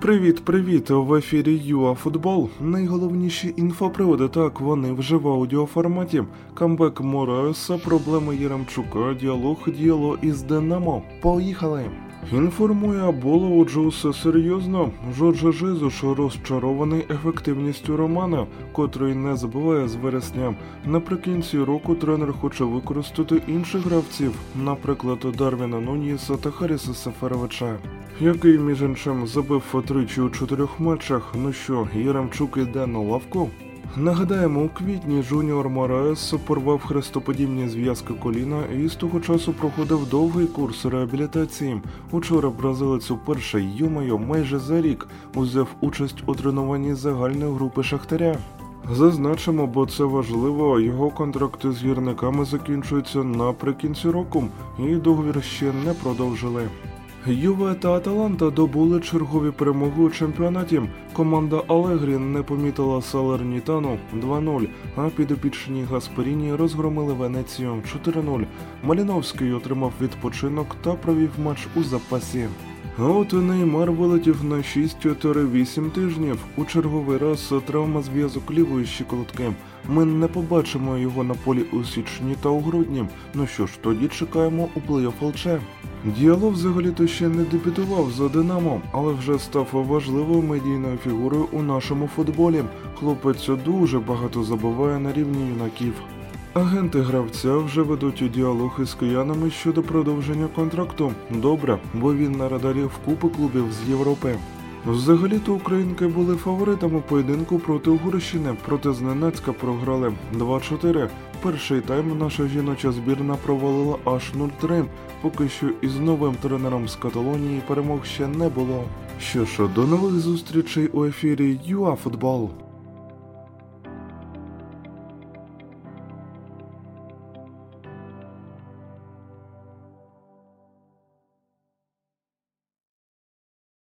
Привіт, привіт! В ефірі ЮАФутбол. Найголовніші інфоприводи. Так вони вже в аудіоформаті. Камбек Мораеса, проблеми Єремчука, діалог діло із Динамо. Поїхали! Інформує Аболо, усе серйозно. Жоржа Жизуш розчарований ефективністю Романа, котрий не забуває з вересня. Наприкінці року тренер хоче використати інших гравців, наприклад, Дарвіна Нуніса та Харіса Сафаровича, який між іншим забив тричі у чотирьох матчах. Ну що, Єремчук іде на лавку? Нагадаємо, у квітні Жуніор Мораес порвав хрестоподібні зв'язки коліна і з того часу проходив довгий курс реабілітації. Учора бразилець уперше йомайо майже за рік узяв участь у тренуванні загальної групи Шахтаря. Зазначимо, бо це важливо. Його контракти з гірниками закінчуються наприкінці року, і договір ще не продовжили. Юве та Аталанта добули чергові перемоги у чемпіонаті. Команда Алегрі не помітила Салернітану 2-0, а підопічні Гасперіні розгромили Венецію 4-0. Маліновський отримав відпочинок та провів матч у запасі. А от Неймар вилетів на 6-8 тижнів. У черговий раз травма зв'язок лівої щиколотки. Ми не побачимо його на полі у січні та у грудні. Ну що ж, тоді чекаємо у плей-офф ЛЧ. Діалог взагалі-то ще не дебютував за Динамо, але вже став важливою медійною фігурою у нашому футболі. Хлопець дуже багато забуває на рівні юнаків. Агенти гравця вже ведуть діалог із киянами щодо продовження контракту. Добре, бо він на радарі в купи клубів з Європи. Взагалі-то українки були фаворитами поєдинку проти Угорщини, проте зненацька програли 2-4. Перший тайм наша жіноча збірна провалила аж 0-3. Поки що із новим тренером з Каталонії перемог ще не було. Що ж, до нових зустрічей у ефірі ЮАФутбол.